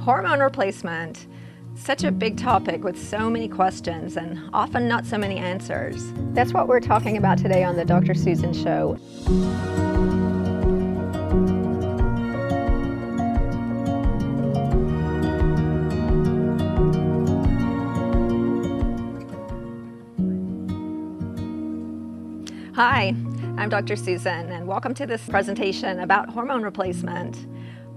Hormone replacement, such a big topic with so many questions and often not so many answers. That's what we're talking about today on the Dr. Susan Show. Hi, I'm Dr. Susan, and welcome to this presentation about hormone replacement.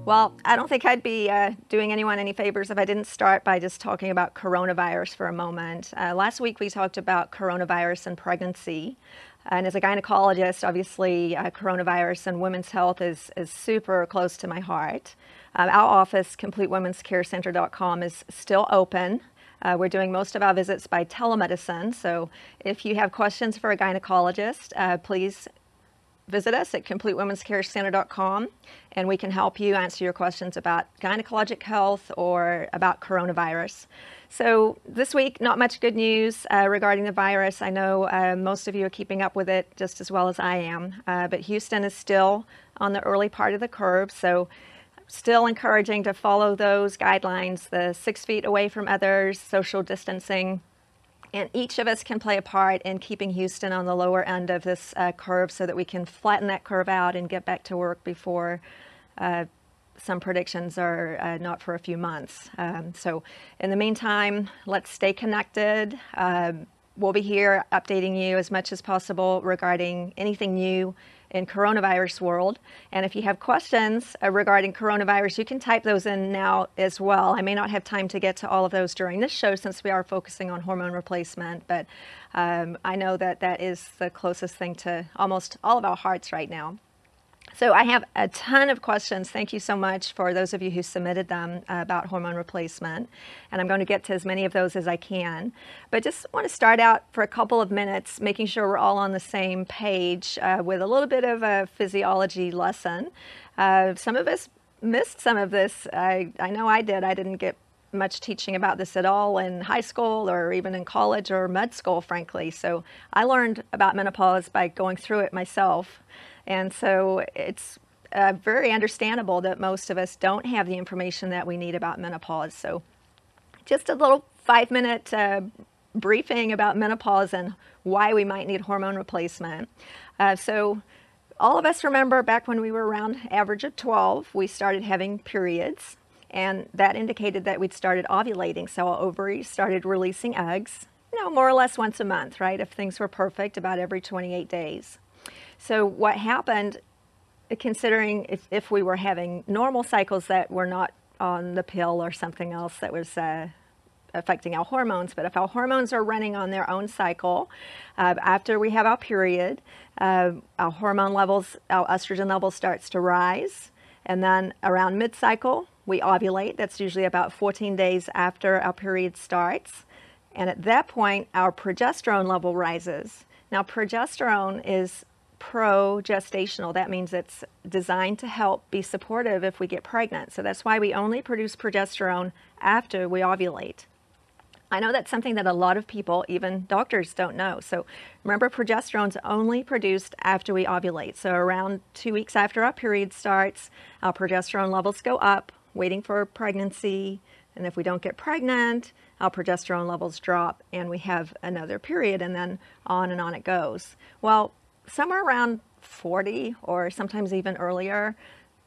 Well, I don't think I'd be uh, doing anyone any favors if I didn't start by just talking about coronavirus for a moment. Uh, last week we talked about coronavirus and pregnancy. And as a gynecologist, obviously, uh, coronavirus and women's health is, is super close to my heart. Uh, our office, CompleteWomen'sCareCenter.com, is still open. Uh, we're doing most of our visits by telemedicine. So if you have questions for a gynecologist, uh, please visit us at CompleteWomen'sCareCenter.com and we can help you answer your questions about gynecologic health or about coronavirus. So this week, not much good news uh, regarding the virus. I know uh, most of you are keeping up with it just as well as I am, uh, but Houston is still on the early part of the curve. So still encouraging to follow those guidelines, the six feet away from others, social distancing, and each of us can play a part in keeping Houston on the lower end of this uh, curve so that we can flatten that curve out and get back to work before uh, some predictions are uh, not for a few months. Um, so in the meantime, let's stay connected. Um, we'll be here updating you as much as possible regarding anything new in coronavirus world. And if you have questions uh, regarding coronavirus, you can type those in now as well. I may not have time to get to all of those during this show since we are focusing on hormone replacement, but um, I know that that is the closest thing to almost all of our hearts right now. So I have a ton of questions. Thank you so much for those of you who submitted them uh, about hormone replacement. And I'm going to get to as many of those as I can. But just want to start out for a couple of minutes, making sure we're all on the same page uh, with a little bit of a physiology lesson. Uh, some of us missed some of this. I, I know I did. I didn't get much teaching about this at all in high school or even in college or med school, frankly. So I learned about menopause by going through it myself. And so it's uh, very understandable that most of us don't have the information that we need about menopause. So just a little five minute uh, briefing about menopause and why we might need hormone replacement. Uh, so all of us remember back when we were around average of 12, we started having periods and that indicated that we'd started ovulating. So our ovaries started releasing eggs, you know, more or less once a month, right? If things were perfect, about every 28 days. So what happened, considering if, if we were having normal cycles that were not on the pill or something else that was uh, affecting our hormones, but if our hormones are running on their own cycle, uh, after we have our period, uh, our hormone levels, our estrogen level starts to rise. And then around mid-cycle, we ovulate. That's usually about 14 days after our period starts. And at that point, our progesterone level rises. Now, progesterone is progestational. That means it's designed to help be supportive if we get pregnant. So that's why we only produce progesterone after we ovulate. I know that's something that a lot of people, even doctors, don't know. So remember, progesterone's only produced after we ovulate. So around two weeks after our period starts, our progesterone levels go up, waiting for pregnancy. And if we don't get pregnant, our progesterone levels drop and we have another period and then on and on it goes. Well, somewhere around 40 or sometimes even earlier,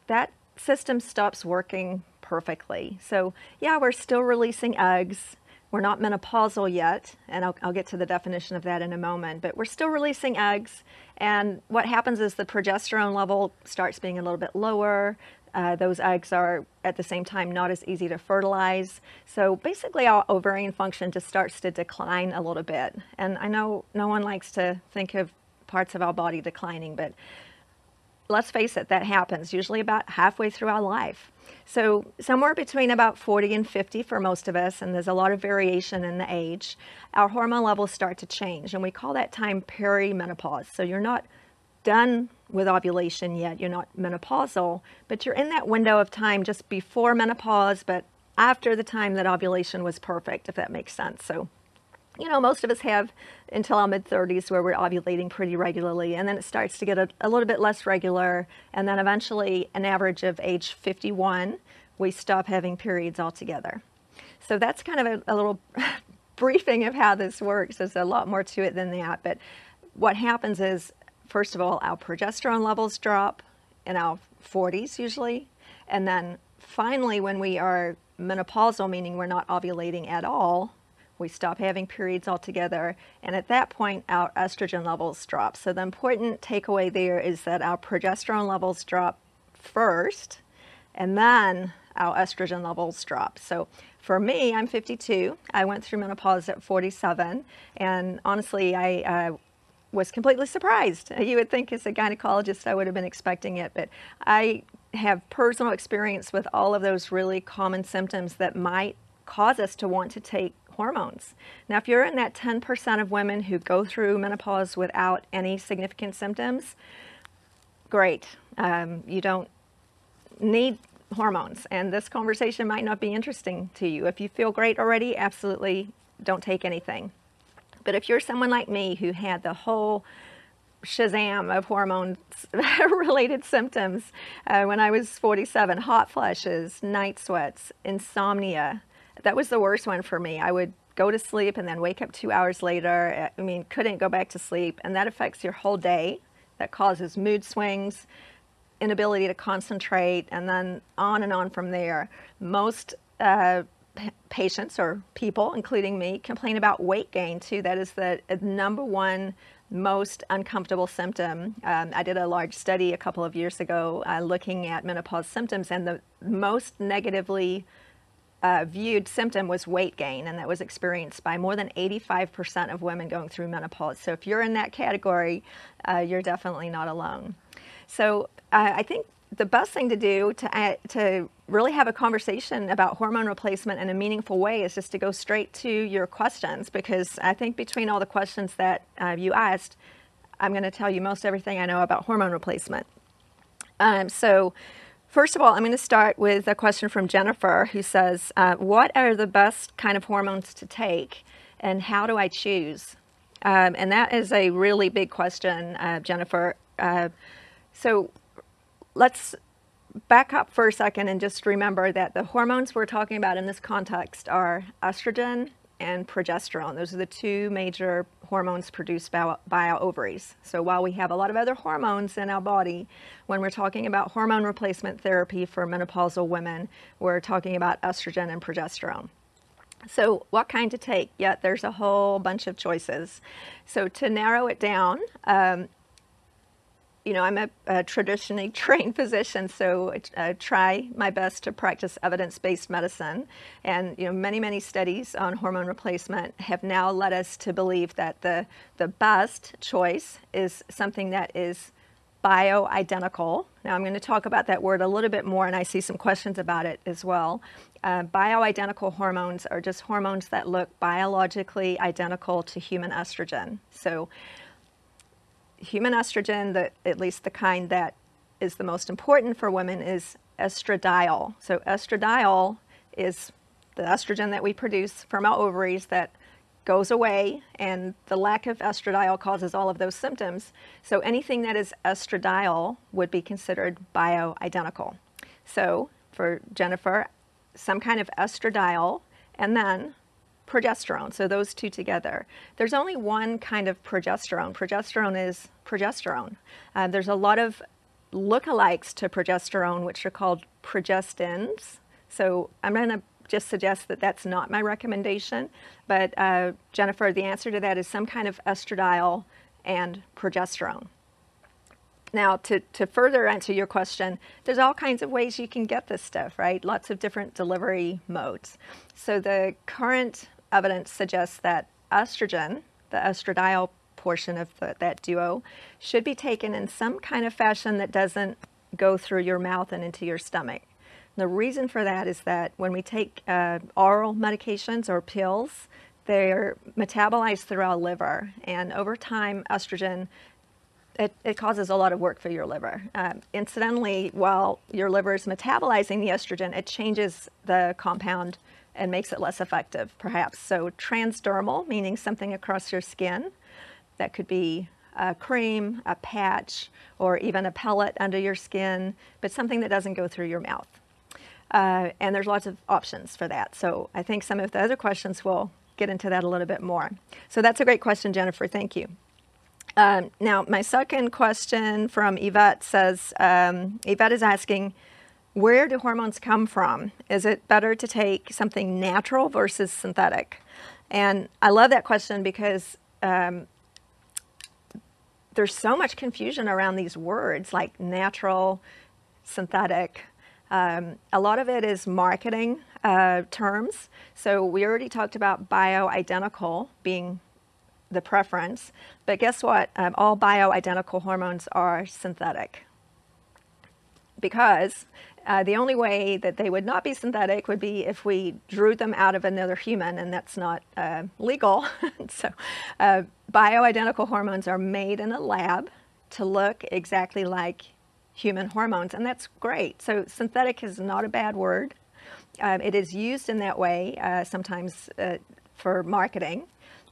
that system stops working perfectly. So yeah, we're still releasing eggs. We're not menopausal yet, and I'll, I'll, get to the definition of that in a moment, but we're still releasing eggs. And what happens is the progesterone level starts being a little bit lower. Uh, those eggs are at the same time not as easy to fertilize. So basically our ovarian function just starts to decline a little bit. And I know no one likes to think of parts of our body declining, but let's face it, that happens usually about halfway through our life. So somewhere between about 40 and 50 for most of us, and there's a lot of variation in the age, our hormone levels start to change, and we call that time perimenopause. So you're not done with ovulation yet, you're not menopausal, but you're in that window of time just before menopause, but after the time that ovulation was perfect, if that makes sense. So you know, most of us have until our mid 30s where we're ovulating pretty regularly, and then it starts to get a, a, little bit less regular, and then eventually, an average of age 51, we stop having periods altogether. So that's kind of a, a little briefing of how this works. There's a lot more to it than that, but what happens is, first of all, our progesterone levels drop in our 40s usually, and then finally when we are menopausal, meaning we're not ovulating at all, we stop having periods altogether, and at that point, our estrogen levels drop. So the important takeaway there is that our progesterone levels drop first, and then our estrogen levels drop. So for me, I'm 52. I went through menopause at 47, and honestly, I was completely surprised. You would think as a gynecologist I would have been expecting it, but I have personal experience with all of those really common symptoms that might cause us to want to take hormones. Now, if you're in that 10% of women who go through menopause without any significant symptoms, great. Um, you don't need hormones, and this conversation might not be interesting to you. If you feel great already, absolutely don't take anything. But if you're someone like me who had the whole shazam of hormones related symptoms uh, when I was 47 hot flushes, night sweats, insomnia, that was the worst one for me. I would go to sleep and then wake up two hours later. I mean, couldn't go back to sleep, and that affects your whole day. That causes mood swings, inability to concentrate, and then on and on from there. Most uh, patients or people, including me, complain about weight gain too. That is the number one most uncomfortable symptom. Um, I did a large study a couple of years ago uh, looking at menopause symptoms, and the most negatively uh, viewed symptom was weight gain, and that was experienced by more than 85% of women going through menopause. So if you're in that category, uh, you're definitely not alone. So uh, I think the best thing to do to, to really have a conversation about hormone replacement in a meaningful way is just to go straight to your questions because I think between all the questions that uh, you asked, I'm going to tell you most everything I know about hormone replacement. Um, so First of all, I'm going to start with a question from Jennifer who says, uh, What are the best kind of hormones to take and how do I choose? Um, and that is a really big question, uh, Jennifer. Uh, so let's back up for a second and just remember that the hormones we're talking about in this context are estrogen and progesterone. Those are the two major hormones produced by, by, our ovaries. So while we have a lot of other hormones in our body, when we're talking about hormone replacement therapy for menopausal women, we're talking about estrogen and progesterone. So what kind to take? Yeah, there's a whole bunch of choices. So to narrow it down, um, you know, I'm a, a traditionally trained physician, so I try my best to practice evidence-based medicine. And, you know, many, many studies on hormone replacement have now led us to believe that the, the best choice is something that is bioidentical. Now I'm going to talk about that word a little bit more and I see some questions about it as well. Uh, bioidentical hormones are just hormones that look biologically identical to human estrogen. So human estrogen, the, at least the kind that is the most important for women, is estradiol. So estradiol is the estrogen that we produce from our ovaries that goes away and the lack of estradiol causes all of those symptoms. So anything that is estradiol would be considered bioidentical. So for Jennifer, some kind of estradiol and then progesterone, so those two together. There's only one kind of progesterone. Progesterone is progesterone. Uh, there's a lot of lookalikes to progesterone, which are called progestins. So I'm going to just suggest that that's not my recommendation. But uh, Jennifer, the answer to that is some kind of estradiol and progesterone. Now, to, to further answer your question, there's all kinds of ways you can get this stuff, right? Lots of different delivery modes. So the current evidence suggests that estrogen, the estradiol portion of the, that duo, should be taken in some kind of fashion that doesn't go through your mouth and into your stomach. The reason for that is that when we take uh, oral medications or pills, they're metabolized through our liver, and over time, estrogen it, it, causes a lot of work for your liver. Um, incidentally, while your liver is metabolizing the estrogen, it changes the compound and makes it less effective, perhaps. So transdermal, meaning something across your skin. That could be a cream, a patch, or even a pellet under your skin, but something that doesn't go through your mouth. Uh, and there's lots of options for that. So I think some of the other questions will get into that a little bit more. So that's a great question, Jennifer. Thank you. Um, now, my second question from Yvette says um, Yvette is asking, where do hormones come from? Is it better to take something natural versus synthetic? And I love that question because um, there's so much confusion around these words like natural, synthetic. Um, a lot of it is marketing uh, terms. So we already talked about bioidentical being the preference, but guess what? Um, all bioidentical hormones are synthetic because uh, the only way that they would not be synthetic would be if we drew them out of another human, and that's not uh, legal. so, uh, bioidentical hormones are made in a lab to look exactly like human hormones, and that's great. So, synthetic is not a bad word. Um, it is used in that way uh, sometimes uh, for marketing,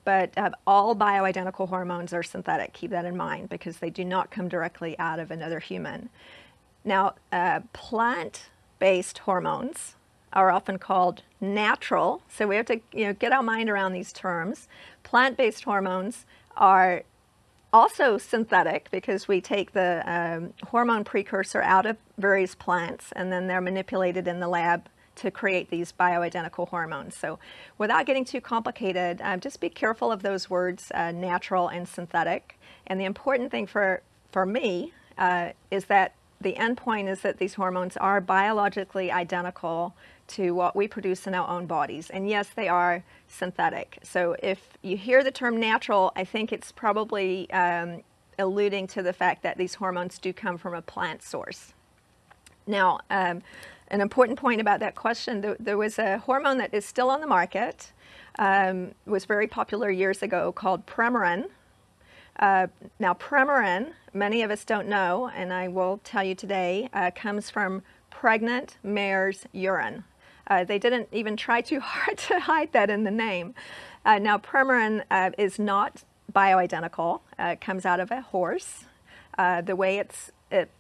but uh, all bioidentical hormones are synthetic. Keep that in mind because they do not come directly out of another human. Now, uh, plant-based hormones are often called natural, so we have to you know, get our mind around these terms. Plant-based hormones are also synthetic because we take the um, hormone precursor out of various plants and then they're manipulated in the lab to create these bioidentical hormones. So without getting too complicated, um, just be careful of those words, uh, natural and synthetic. And the important thing for, for me uh, is that the end point is that these hormones are biologically identical to what we produce in our own bodies. And yes, they are synthetic. So if you hear the term natural, I think it's probably um, alluding to the fact that these hormones do come from a plant source. Now, um, an important point about that question, there, there, was a hormone that is still on the market, um, was very popular years ago called Premarin. Uh, now, Premarin, many of us don't know, and I will tell you today, uh, comes from pregnant mare's urine. Uh, they didn't even try too hard to hide that in the name. Uh, now, Premarin uh, is not bioidentical. Uh, it comes out of a horse. the way it's it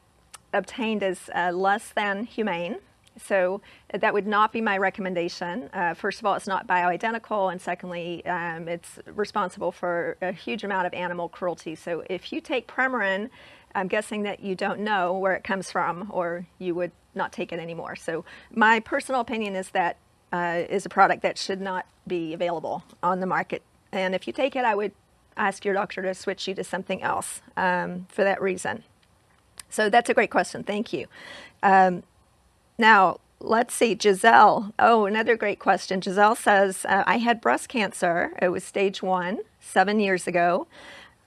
obtained is less than humane. So that would not be my recommendation. Uh, first of all, it's not bioidentical, and secondly, um, it's responsible for a huge amount of animal cruelty. So if you take Premarin, I'm guessing that you don't know where it comes from, or you would not take it anymore. So my personal opinion is that uh, is a product that should not be available on the market. And if you take it, I would ask your doctor to switch you to something else um, for that reason. So that's a great question. Thank you. Um, now, let's see, Giselle. Oh, another great question. Giselle says, uh, I had breast cancer. It was stage one, seven years ago.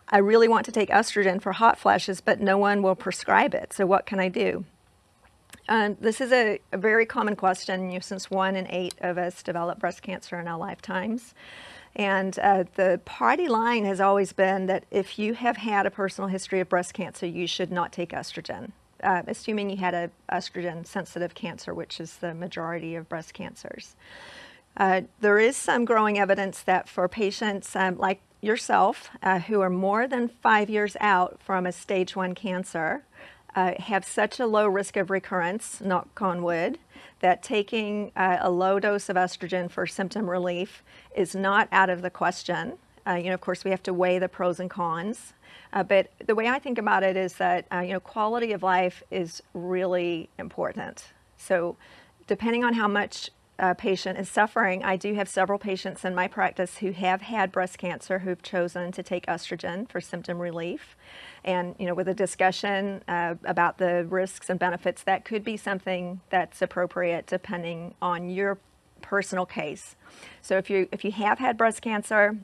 I really want to take estrogen for hot flashes, but no one will prescribe it. So what can I do? Um, this is a, a, very common question, you know, since one in eight of us develop breast cancer in our lifetimes. And uh, the party line has always been that if you have had a personal history of breast cancer, you should not take estrogen uh, assuming you had a estrogen sensitive cancer, which is the majority of breast cancers. Uh, there is some growing evidence that for patients um, like yourself uh, who are more than five years out from a stage one cancer, uh, have such a low risk of recurrence, knock on wood, that taking uh, a low dose of estrogen for symptom relief is not out of the question. Uh, you know, of course, we have to weigh the pros and cons. Uh, but the way I think about it is that, uh, you know, quality of life is really important. So depending on how much a patient is suffering, I do have several patients in my practice who have had breast cancer who've chosen to take estrogen for symptom relief. And, you know, with a discussion uh, about the risks and benefits, that could be something that's appropriate depending on your personal case. So if you, if you have had breast cancer,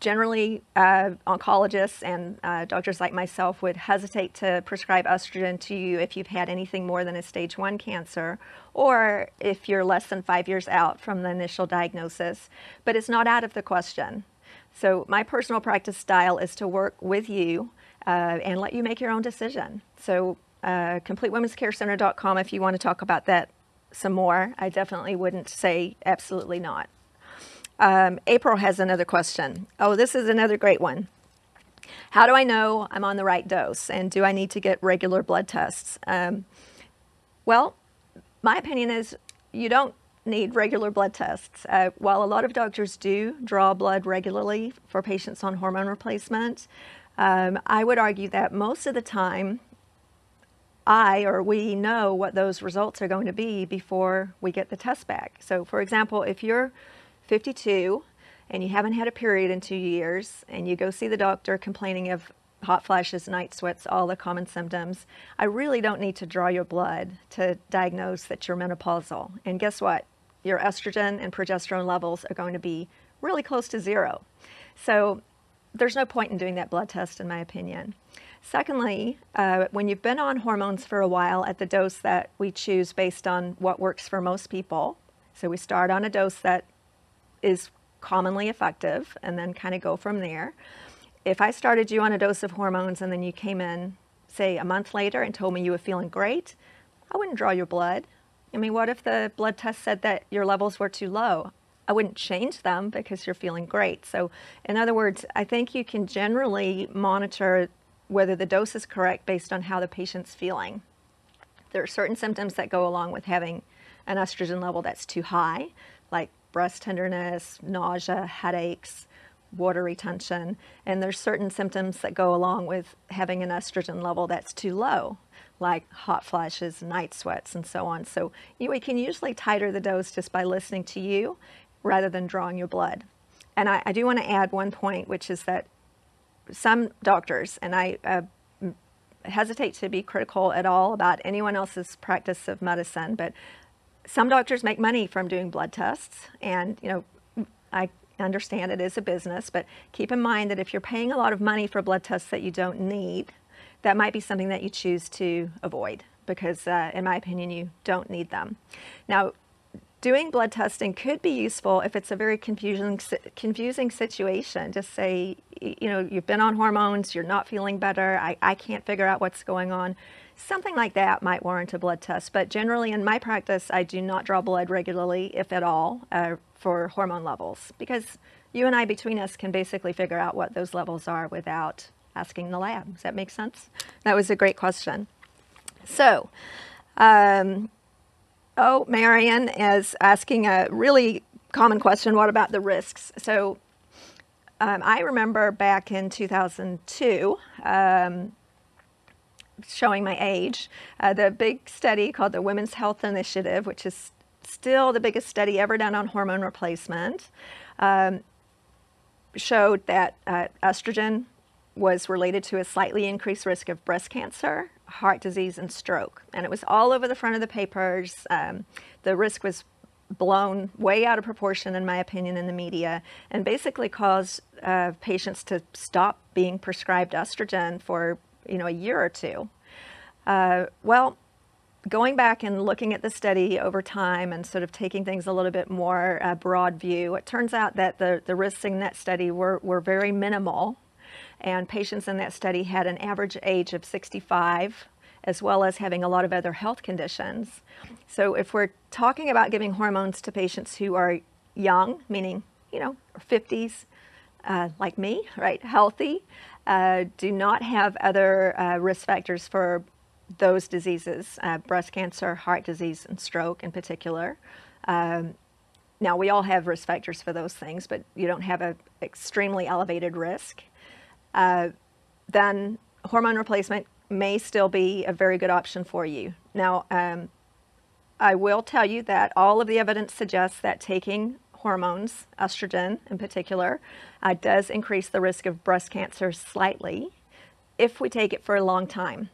generally, uh, oncologists and uh, doctors like myself would hesitate to prescribe estrogen to you if you've had anything more than a stage one cancer or if you're less than five years out from the initial diagnosis, but it's not out of the question. So my personal practice style is to work with you uh, and let you make your own decision. So uh, CompleteWomen'sCareCenter.com if you want to talk about that some more. I definitely wouldn't say absolutely not. Um, April has another question. Oh, this is another great one. How do I know I'm on the right dose? And do I need to get regular blood tests? Um, well, my opinion is you don't need regular blood tests. Uh, while a lot of doctors do draw blood regularly for patients on hormone replacement, um, I would argue that most of the time, I or we know what those results are going to be before we get the test back. So, for example, if you're 52 and you haven't had a period in two years and you go see the doctor complaining of hot flashes, night sweats, all the common symptoms, I really don't need to draw your blood to diagnose that you're menopausal. And guess what? Your estrogen and progesterone levels are going to be really close to zero. So there's no point in doing that blood test, in my opinion. Secondly, uh, when you've been on hormones for a while at the dose that we choose based on what works for most people, so we start on a dose that is commonly effective and then kind of go from there. If I started you on a dose of hormones and then you came in, say, a month later and told me you were feeling great, I wouldn't draw your blood. I mean, what if the blood test said that your levels were too low? I wouldn't change them because you're feeling great. So, in other words, I think you can generally monitor whether the dose is correct based on how the patient's feeling. There are certain symptoms that go along with having an estrogen level that's too high, like breast tenderness, nausea, headaches, water retention, and there's certain symptoms that go along with having an estrogen level that's too low, like hot flashes, night sweats, and so on. So you, we can usually titrate the dose just by listening to you rather than drawing your blood. And I, I do want to add one point, which is that some doctors, and I uh, hesitate to be critical at all about anyone else's practice of medicine, but some doctors make money from doing blood tests, and you know, I understand it is a business, but keep in mind that if you're paying a lot of money for blood tests that you don't need, that might be something that you choose to avoid because, uh, in my opinion, you don't need them. Now, doing blood testing could be useful if it's a very confusing confusing situation. Just say, you know, you've been on hormones, you're not feeling better, I, I can't figure out what's going on. Something like that might warrant a blood test. But generally, in my practice, I do not draw blood regularly, if at all, uh, for hormone levels, because you and I, between us, can basically figure out what those levels are without asking the lab. Does that make sense? That was a great question. So, um, Oh, Marion is asking a really common question. What about the risks? So um, I remember back in 2002, um, showing my age, uh, the big study called the Women's Health Initiative, which is still the biggest study ever done on hormone replacement, um, showed that uh, estrogen was related to a slightly increased risk of breast cancer, heart disease, and stroke. And it was all over the front of the papers. Um, the risk was blown way out of proportion, in my opinion, in the media, and basically caused uh, patients to stop being prescribed estrogen for you know a year or two. Uh, well, going back and looking at the study over time and sort of taking things a little bit more uh, broad view, it turns out that the, the risks in that study were, were very minimal and patients in that study had an average age of 65 as well as having a lot of other health conditions. So if we're talking about giving hormones to patients who are young, meaning, you know, 50s, uh, like me, right, healthy, uh, do not have other uh, risk factors for those diseases, uh, breast cancer, heart disease, and stroke in particular. Um, now, we all have risk factors for those things, but you don't have an extremely elevated risk uh, then hormone replacement may still be a very good option for you. Now, um, I will tell you that all of the evidence suggests that taking hormones, estrogen in particular, uh, does increase the risk of breast cancer slightly if we take it for a long time.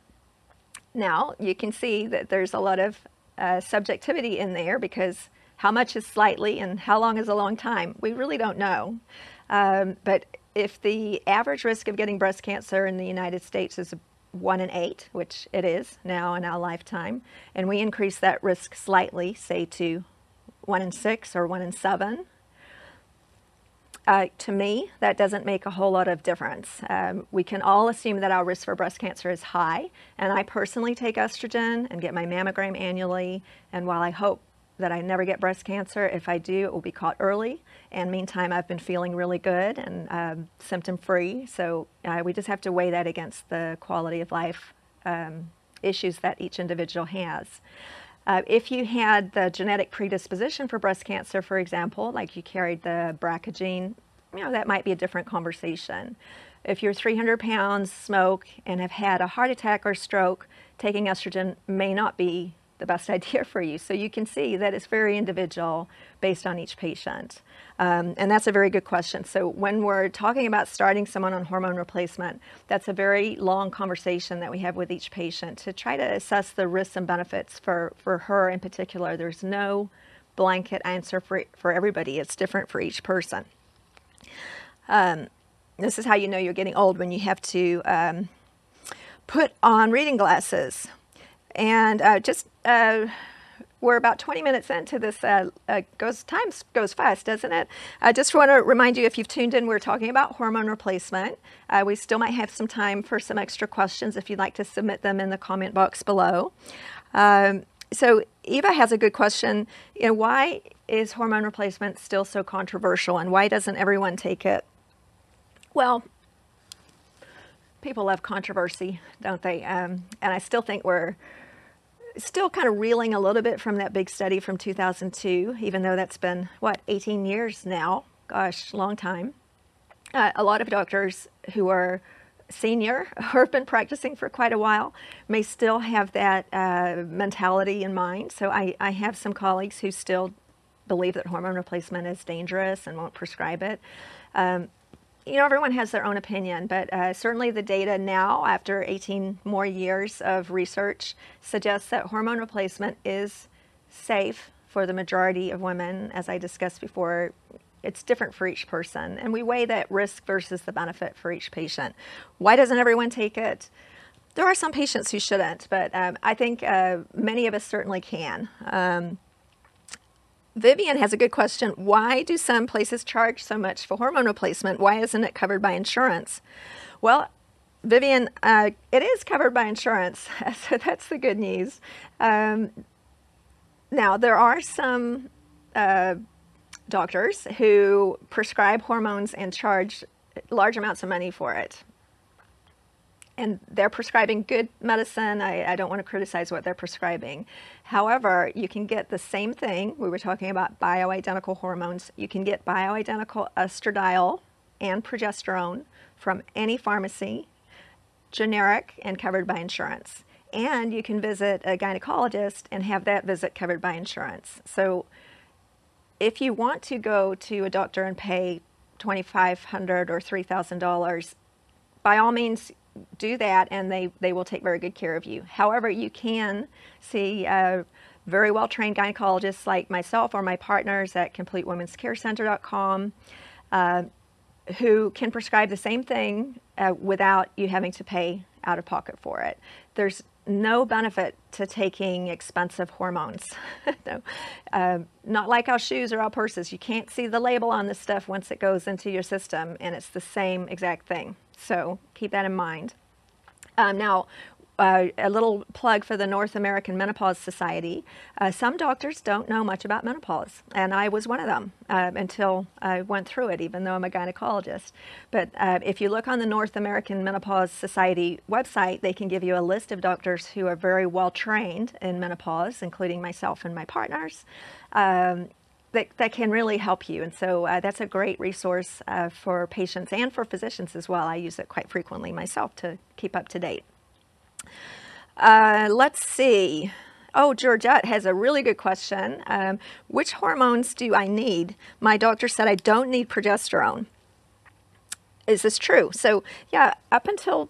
Now, you can see that there's a lot of uh, subjectivity in there because how much is slightly and how long is a long time? We really don't know. Um, but if the average risk of getting breast cancer in the United States is one in eight, which it is now in our lifetime, and we increase that risk slightly, say to one in six or one in seven, uh, to me, that doesn't make a whole lot of difference. Um, we can all assume that our risk for breast cancer is high, and I personally take estrogen and get my mammogram annually. And while I hope that I never get breast cancer. If I do, it will be caught early. And meantime, I've been feeling really good and um, symptom free. So uh, we just have to weigh that against the quality of life um, issues that each individual has. Uh, if you had the genetic predisposition for breast cancer, for example, like you carried the BRCA gene, you know, that might be a different conversation. If you're 300 pounds, smoke, and have had a heart attack or stroke, taking estrogen may not be the best idea for you. So you can see that it's very individual based on each patient. Um, and that's a very good question. So when we're talking about starting someone on hormone replacement, that's a very long conversation that we have with each patient to try to assess the risks and benefits for, for her in particular. There's no blanket answer for, for everybody. It's different for each person. Um, this is how you know you're getting old when you have to um, put on reading glasses. And uh, just uh, we're about 20 minutes into this. Uh, uh, goes time goes fast, doesn't it? I just want to remind you, if you've tuned in, we're talking about hormone replacement. Uh, we still might have some time for some extra questions if you'd like to submit them in the comment box below. Um, so Eva has a good question. You know, why is hormone replacement still so controversial, and why doesn't everyone take it? Well, people love controversy, don't they? Um, and I still think we're still kind of reeling a little bit from that big study from 2002, even though that's been, what, 18 years now? Gosh, long time. Uh, a lot of doctors who are senior or have been practicing for quite a while may still have that uh, mentality in mind. So I, I have some colleagues who still believe that hormone replacement is dangerous and won't prescribe it. Um, you know, everyone has their own opinion, but uh, certainly the data now, after 18 more years of research, suggests that hormone replacement is safe for the majority of women. As I discussed before, it's different for each person, and we weigh that risk versus the benefit for each patient. Why doesn't everyone take it? There are some patients who shouldn't, but um, I think uh, many of us certainly can. Um, Vivian has a good question. Why do some places charge so much for hormone replacement? Why isn't it covered by insurance? Well, Vivian, uh, it is covered by insurance, so that's the good news. Um, now, there are some uh, doctors who prescribe hormones and charge large amounts of money for it and they're prescribing good medicine. I, I, don't want to criticize what they're prescribing. However, you can get the same thing. We were talking about bioidentical hormones. You can get bioidentical estradiol and progesterone from any pharmacy, generic and covered by insurance. And you can visit a gynecologist and have that visit covered by insurance. So if you want to go to a doctor and pay 2,500 or $3,000, by all means, do that and they, they will take very good care of you. However, you can see uh, very well trained gynecologists like myself or my partners at CompleteWomen'sCareCenter.com uh, who can prescribe the same thing uh, without you having to pay out of pocket for it. There's no benefit to taking expensive hormones. no. uh, not like our shoes or our purses. You can't see the label on this stuff once it goes into your system, and it's the same exact thing. So keep that in mind. Um, now, uh, a little plug for the North American Menopause Society. Uh, some doctors don't know much about menopause, and I was one of them uh, until I went through it, even though I'm a gynecologist. But uh, if you look on the North American Menopause Society website, they can give you a list of doctors who are very well trained in menopause, including myself and my partners. Um, that, that can really help you. And so uh, that's a great resource uh, for patients and for physicians as well. I use it quite frequently myself to keep up to date. Uh, let's see. Oh, Georgette has a really good question. Um, which hormones do I need? My doctor said I don't need progesterone. Is this true? So, yeah, up until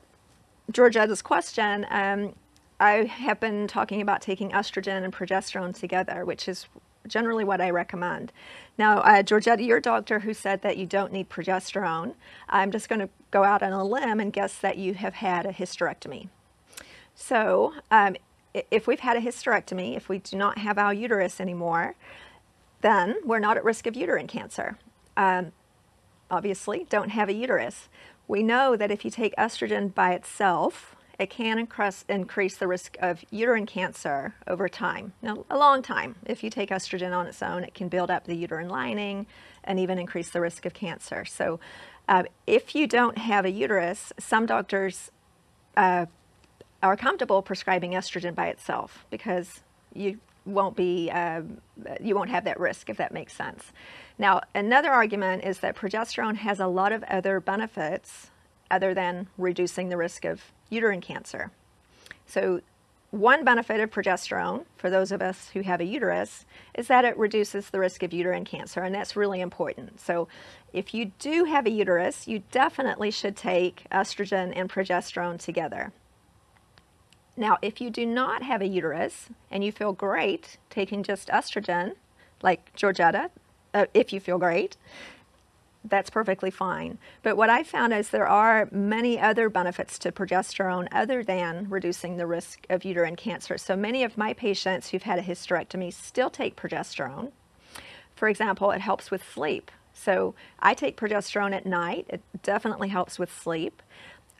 Georgette's question, um, I have been talking about taking estrogen and progesterone together, which is generally what I recommend. Now, uh, Georgette, your doctor who said that you don't need progesterone, I'm just going to go out on a limb and guess that you have had a hysterectomy. So, um, if we've had a hysterectomy, if we do not have our uterus anymore, then we're not at risk of uterine cancer. Um, obviously, don't have a uterus. We know that if you take estrogen by itself, it can increase, increase the risk of uterine cancer over time. Now, a long time. If you take estrogen on its own, it can build up the uterine lining and even increase the risk of cancer. So uh, if you don't have a uterus, some doctors uh, are comfortable prescribing estrogen by itself because you won't be uh, you won't have that risk if that makes sense. Now, another argument is that progesterone has a lot of other benefits other than reducing the risk of uterine cancer. So, one benefit of progesterone for those of us who have a uterus is that it reduces the risk of uterine cancer, and that's really important. So, if you do have a uterus, you definitely should take estrogen and progesterone together. Now, if you do not have a uterus and you feel great taking just estrogen, like Georgetta, uh, if you feel great, that's perfectly fine. But what I found is there are many other benefits to progesterone other than reducing the risk of uterine cancer. So many of my patients who've had a hysterectomy still take progesterone. For example, it helps with sleep. So I take progesterone at night. It definitely helps with sleep.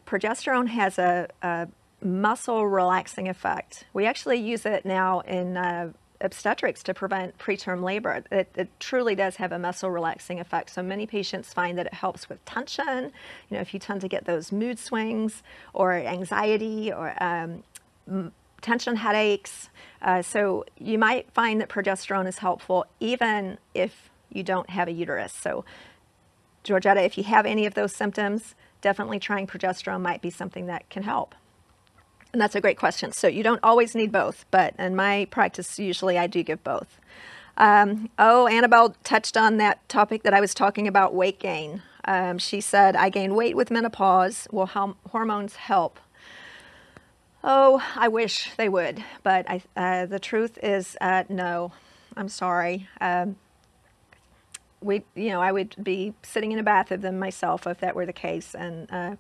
Progesterone has a, a muscle relaxing effect. We actually use it now in uh, obstetrics to prevent preterm labor. It, it, truly does have a muscle relaxing effect. So many patients find that it helps with tension. You know, if you tend to get those mood swings or anxiety or um, tension headaches. Uh, so you might find that progesterone is helpful even if you don't have a uterus. So Georgetta, if you have any of those symptoms, definitely trying progesterone might be something that can help. And that's a great question. So you don't always need both, but in my practice, usually I do give both. Um, oh, Annabelle touched on that topic that I was talking about weight gain. Um, she said, I gain weight with menopause. Will hormones help? Oh, I wish they would, but I, uh, the truth is uh, no. I'm sorry. Um, we, you know, I would be sitting in a bath of them myself if that were the case. And uh,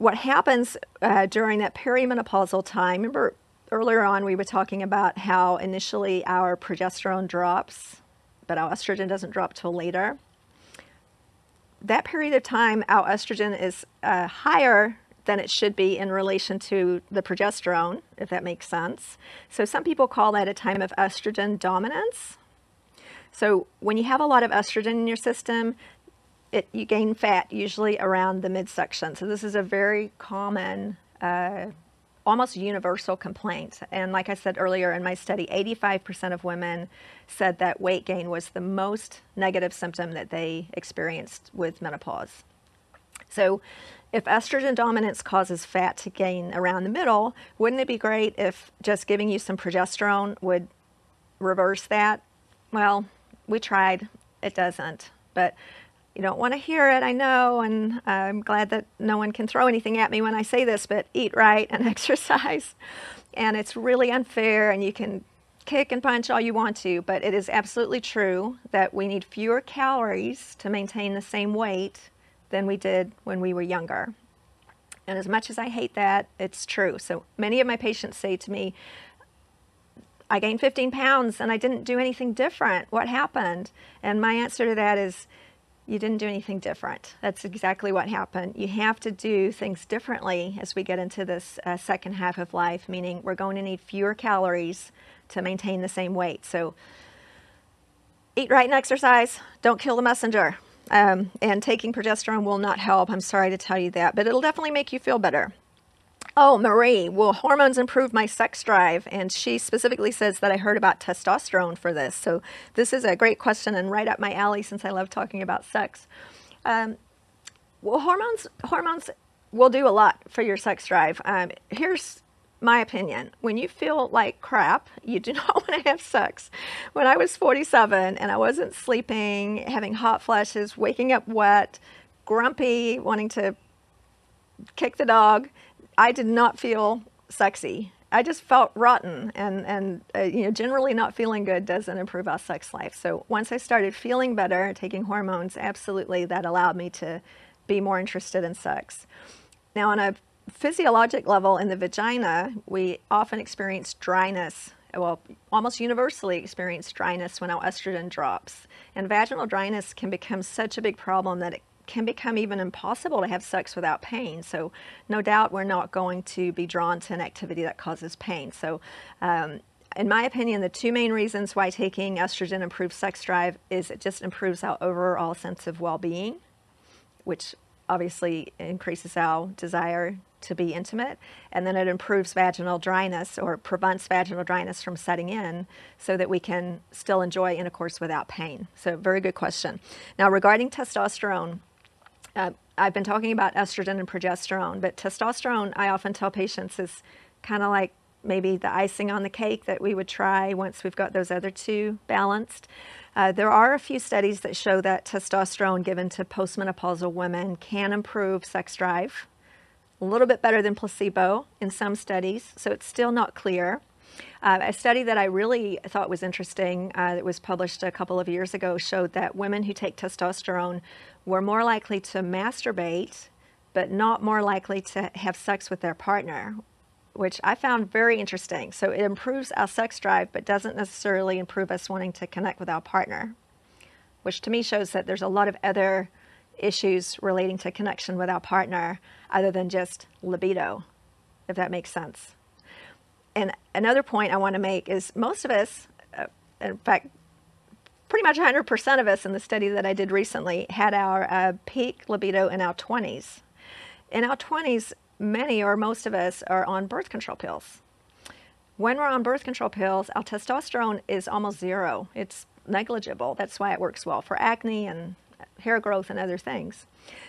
what happens uh, during that perimenopausal time, remember earlier on we were talking about how initially our progesterone drops, but our estrogen doesn't drop till later. That period of time, our estrogen is uh, higher than it should be in relation to the progesterone, if that makes sense. So some people call that a time of estrogen dominance. So when you have a lot of estrogen in your system, it, you gain fat usually around the midsection. So this is a very common, uh, almost universal complaint. And like I said earlier in my study, 85% of women said that weight gain was the most negative symptom that they experienced with menopause. So if estrogen dominance causes fat to gain around the middle, wouldn't it be great if just giving you some progesterone would reverse that? Well, we tried. It doesn't. But you don't want to hear it, I know, and I'm glad that no one can throw anything at me when I say this, but eat right and exercise. And it's really unfair, and you can kick and punch all you want to, but it is absolutely true that we need fewer calories to maintain the same weight than we did when we were younger. And as much as I hate that, it's true. So many of my patients say to me, I gained 15 pounds and I didn't do anything different. What happened? And my answer to that is, you didn't do anything different. That's exactly what happened. You have to do things differently as we get into this uh, second half of life, meaning we're going to need fewer calories to maintain the same weight. So eat right and exercise. Don't kill the messenger. Um, and taking progesterone will not help. I'm sorry to tell you that, but it'll definitely make you feel better. Oh, Marie, will hormones improve my sex drive? And she specifically says that I heard about testosterone for this. So this is a great question and right up my alley since I love talking about sex. Um, well, hormones hormones will do a lot for your sex drive. Um, here's my opinion. When you feel like crap, you do not want to have sex. When I was 47 and I wasn't sleeping, having hot flashes, waking up wet, grumpy, wanting to kick the dog, I did not feel sexy. I just felt rotten, and and uh, you know, generally not feeling good doesn't improve our sex life. So once I started feeling better, taking hormones, absolutely, that allowed me to be more interested in sex. Now, on a physiologic level in the vagina, we often experience dryness. Well, almost universally experience dryness when our estrogen drops. And vaginal dryness can become such a big problem that it can become even impossible to have sex without pain. So no doubt we're not going to be drawn to an activity that causes pain. So um, in my opinion, the two main reasons why taking estrogen improves sex drive is it just improves our overall sense of well-being, which obviously increases our desire to be intimate, and then it improves vaginal dryness or prevents vaginal dryness from setting in so that we can still enjoy intercourse without pain. So, very good question. Now, regarding testosterone, uh, I've been talking about estrogen and progesterone, but testosterone, I often tell patients, is kind of like maybe the icing on the cake that we would try once we've got those other two balanced. Uh, there are a few studies that show that testosterone given to postmenopausal women can improve sex drive a little bit better than placebo in some studies, so it's still not clear. Uh, a study that I really thought was interesting uh, that was published a couple of years ago showed that women who take testosterone were more likely to masturbate, but not more likely to have sex with their partner, which I found very interesting. So it improves our sex drive, but doesn't necessarily improve us wanting to connect with our partner, which to me shows that there's a lot of other issues relating to connection with our partner other than just libido, if that makes sense. And another point I want to make is most of us, uh, in fact, pretty much 100% of us in the study that I did recently had our uh, peak libido in our 20s. In our 20s, many or most of us are on birth control pills. When we're on birth control pills, our testosterone is almost zero. It's negligible. That's why it works well for acne and hair growth and other things.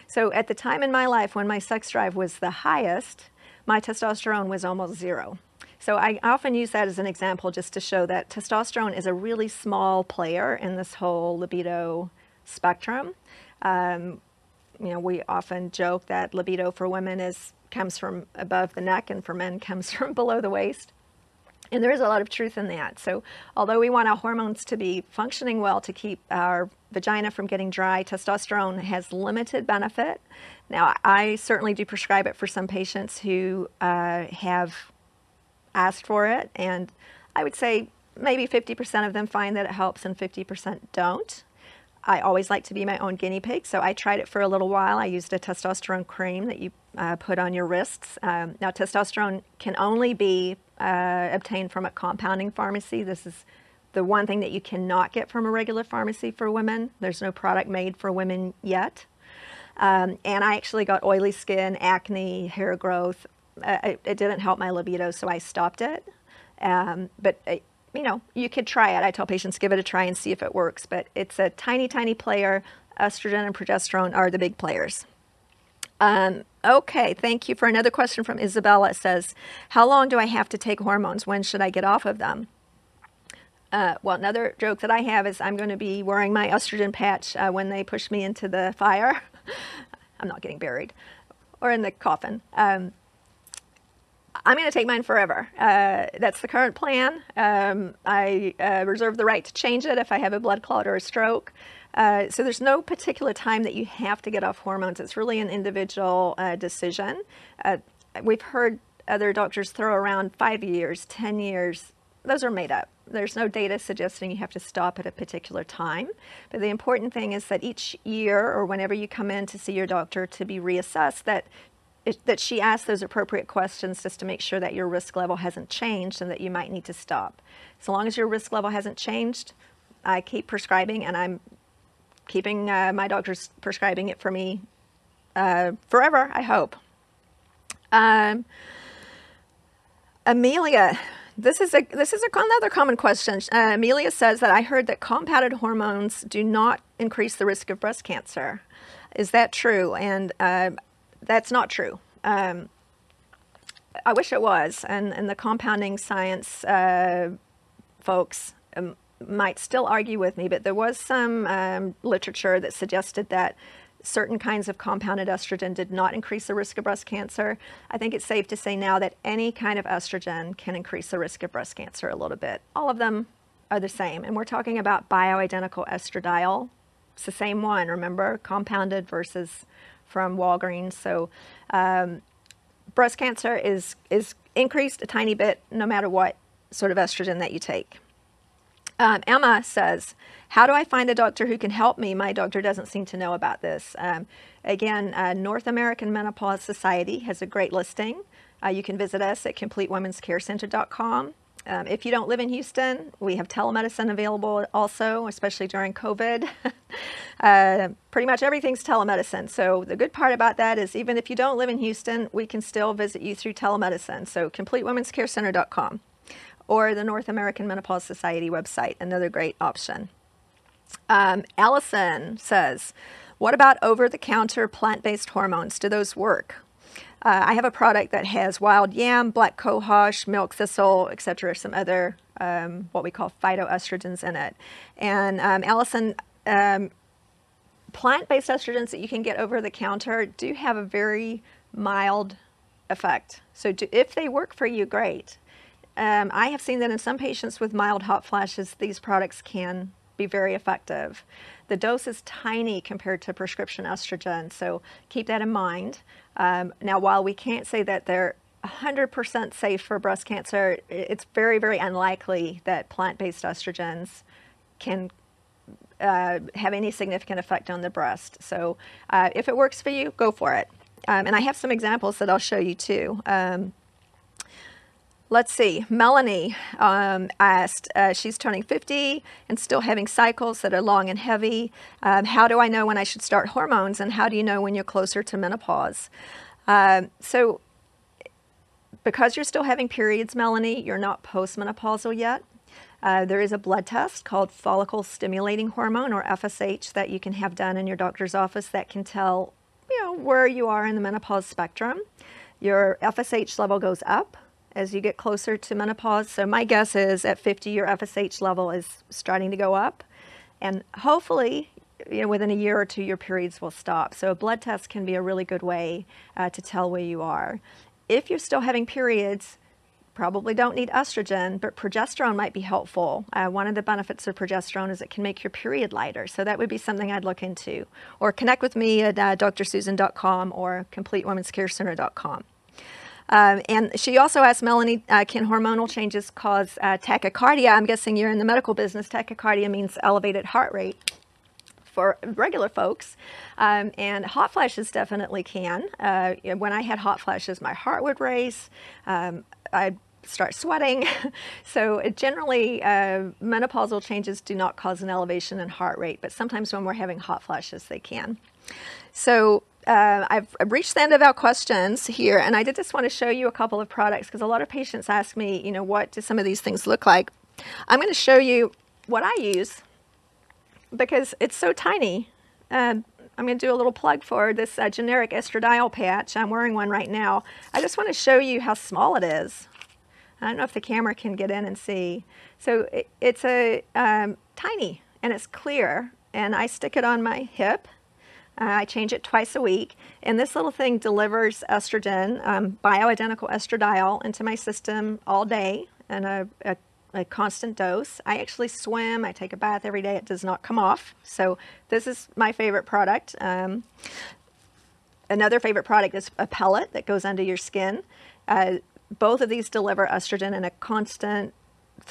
So at the time in my life when my sex drive was the highest, my testosterone was almost zero. So I often use that as an example just to show that testosterone is a really small player in this whole libido spectrum. Um, you know, we often joke that libido for women is comes from above the neck and for men comes from below the waist. And there is a lot of truth in that. So, although we want our hormones to be functioning well to keep our vagina from getting dry, testosterone has limited benefit. Now, I certainly do prescribe it for some patients who uh, have asked for it, and I would say maybe 50% of them find that it helps and 50% don't. I always like to be my own guinea pig, so I tried it for a little while. I used a testosterone cream that you uh, put on your wrists. Um, now, testosterone can only be uh, obtained from a compounding pharmacy. This is the one thing that you cannot get from a regular pharmacy for women. There's no product made for women yet. Um, and I actually got oily skin, acne, hair growth. Uh, it, didn't help my libido, so I stopped it. Um, but uh, you know, you could try it. I tell patients give it a try and see if it works. But it's a tiny, tiny player. Estrogen and progesterone are the big players. Um, okay, thank you for another question from Isabella. It says, how long do I have to take hormones? When should I get off of them? Uh, well, another joke that I have is I'm going to be wearing my estrogen patch uh, when they push me into the fire. I'm not getting buried or in the coffin. Um, I'm going to take mine forever. Uh, that's the current plan. Um, I uh, reserve the right to change it if I have a blood clot or a stroke. Uh, so there's no particular time that you have to get off hormones. It's really an individual uh, decision. Uh, we've heard other doctors throw around five years, 10 years. Those are made up. There's no data suggesting you have to stop at a particular time. But the important thing is that each year or whenever you come in to see your doctor to be reassessed, that it, that she asks those appropriate questions just to make sure that your risk level hasn't changed and that you might need to stop. So long as your risk level hasn't changed, I keep prescribing and I'm keeping uh, my doctors prescribing it for me uh, forever, I hope. Um, Amelia, this is a this is a, another common question. Uh, Amelia says that I heard that compounded hormones do not increase the risk of breast cancer. Is that true? And uh, that's not true. Um, I wish it was, and, and the compounding science uh, folks um, might still argue with me, but there was some um, literature that suggested that certain kinds of compounded estrogen did not increase the risk of breast cancer. I think it's safe to say now that any kind of estrogen can increase the risk of breast cancer a little bit. All of them are the same, and we're talking about bioidentical estradiol. It's the same one, remember? Compounded versus from Walgreens. So um, breast cancer is, is increased a tiny bit no matter what sort of estrogen that you take. Um, Emma says, how do I find a doctor who can help me? My doctor doesn't seem to know about this. Um, again, uh, North American Menopause Society has a great listing. Uh, you can visit us at CompleteWomen'sCareCenter.com. Um, if you don't live in Houston, we have telemedicine available also, especially during COVID. uh, pretty much everything's telemedicine. So the good part about that is even if you don't live in Houston, we can still visit you through telemedicine. So CompleteWomen'sCareCenter.com or the North American Menopause Society website, another great option. Um, Allison says, what about over-the-counter plant-based hormones? Do those work? Uh, I have a product that has wild yam, black cohosh, milk thistle, etc., some other um, what we call phytoestrogens in it. And um, Allison, um, plant-based estrogens that you can get over the counter do have a very mild effect. So do, if they work for you, great. Um, I have seen that in some patients with mild hot flashes, these products can be very effective. The dose is tiny compared to prescription estrogen, so keep that in mind. Um, now, while we can't say that they're 100% safe for breast cancer, it's very, very unlikely that plant-based estrogens can uh, have any significant effect on the breast. So uh, if it works for you, go for it. Um, and I have some examples that I'll show you too. Um, let's see, Melanie um, asked, uh, she's turning 50 and still having cycles that are long and heavy. Um, how do I know when I should start hormones and how do you know when you're closer to menopause? Uh, so because you're still having periods, Melanie, you're not postmenopausal yet. Uh, there is a blood test called follicle stimulating hormone or FSH that you can have done in your doctor's office that can tell you know where you are in the menopause spectrum. Your FSH level goes up as you get closer to menopause. So my guess is at 50 your FSH level is starting to go up and hopefully you know, within a year or two your periods will stop. So a blood test can be a really good way uh, to tell where you are. If you're still having periods, probably don't need estrogen, but progesterone might be helpful. Uh, one of the benefits of progesterone is it can make your period lighter. So that would be something I'd look into. Or connect with me at uh, drsusan.com or completewomenscarecenter.com. Um, and she also asked Melanie, uh, can hormonal changes cause uh, tachycardia? I'm guessing you're in the medical business. Tachycardia means elevated heart rate for regular folks. Um, and hot flashes definitely can. Uh, when I had hot flashes, my heart would race. Um, I'd start sweating. so generally, uh, menopausal changes do not cause an elevation in heart rate, but sometimes when we're having hot flashes, they can. So uh, I've reached the end of our questions here, and I did just want to show you a couple of products because a lot of patients ask me, you know, what do some of these things look like? I'm going to show you what I use because it's so tiny. Uh, I'm going to do a little plug for this uh, generic estradiol patch. I'm wearing one right now. I just want to show you how small it is. I don't know if the camera can get in and see. So it, it's a um, tiny and it's clear and I stick it on my hip. Uh, I change it twice a week and this little thing delivers estrogen, um, bioidentical estradiol into my system all day in a, a a constant dose. I actually swim, I take a bath every day, it does not come off. So this is my favorite product. Um, another favorite product is a pellet that goes under your skin. Uh, both of these deliver estrogen in a constant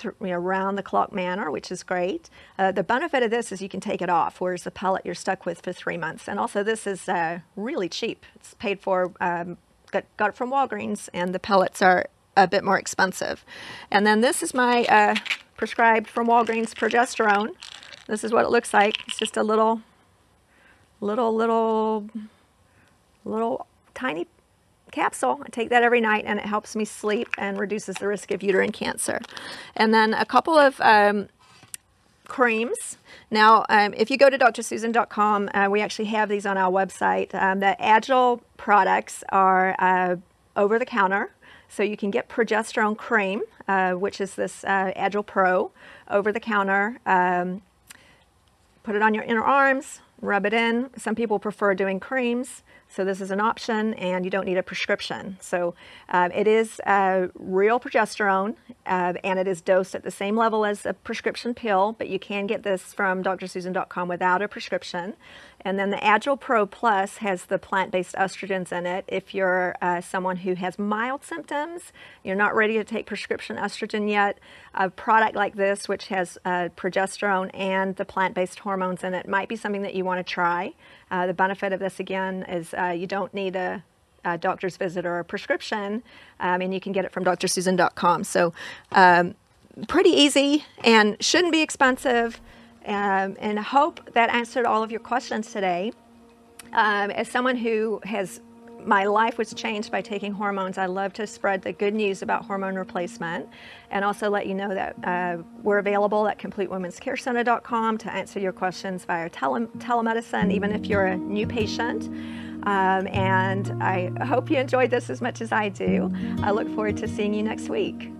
you know, round the clock manner, which is great. Uh, the benefit of this is you can take it off, whereas the pellet you're stuck with for three months. And also this is uh, really cheap. It's paid for, um, got, got it from Walgreens, and the pellets are a bit more expensive. And then this is my uh, prescribed from Walgreens progesterone. This is what it looks like. It's just a little, little, little, little tiny capsule. I take that every night and it helps me sleep and reduces the risk of uterine cancer. And then a couple of um, creams. Now, um, if you go to drsusan.com, uh, we actually have these on our website. Um, the Agile products are uh, over the counter. So you can get progesterone cream, uh, which is this uh, Agile Pro, over the counter. Um, put it on your inner arms, rub it in. Some people prefer doing creams. So this is an option and you don't need a prescription. So uh, it is uh, real progesterone uh, and it is dosed at the same level as a prescription pill, but you can get this from drsusan.com without a prescription. And then the Agile Pro Plus has the plant-based estrogens in it. If you're uh, someone who has mild symptoms, you're not ready to take prescription estrogen yet, a product like this, which has uh, progesterone and the plant-based hormones in it, might be something that you want to try. Uh, the benefit of this, again, is uh, you don't need a, a, doctor's visit or a prescription, um, and you can get it from drsusan.com. So um, pretty easy and shouldn't be expensive. Um, and I hope that answered all of your questions today. Um, as someone who has my life was changed by taking hormones. I love to spread the good news about hormone replacement and also let you know that uh, we're available at CompleteWomen'sCareCenter.com to answer your questions via tele- telemedicine, even if you're a new patient. Um, and I hope you enjoyed this as much as I do. I look forward to seeing you next week.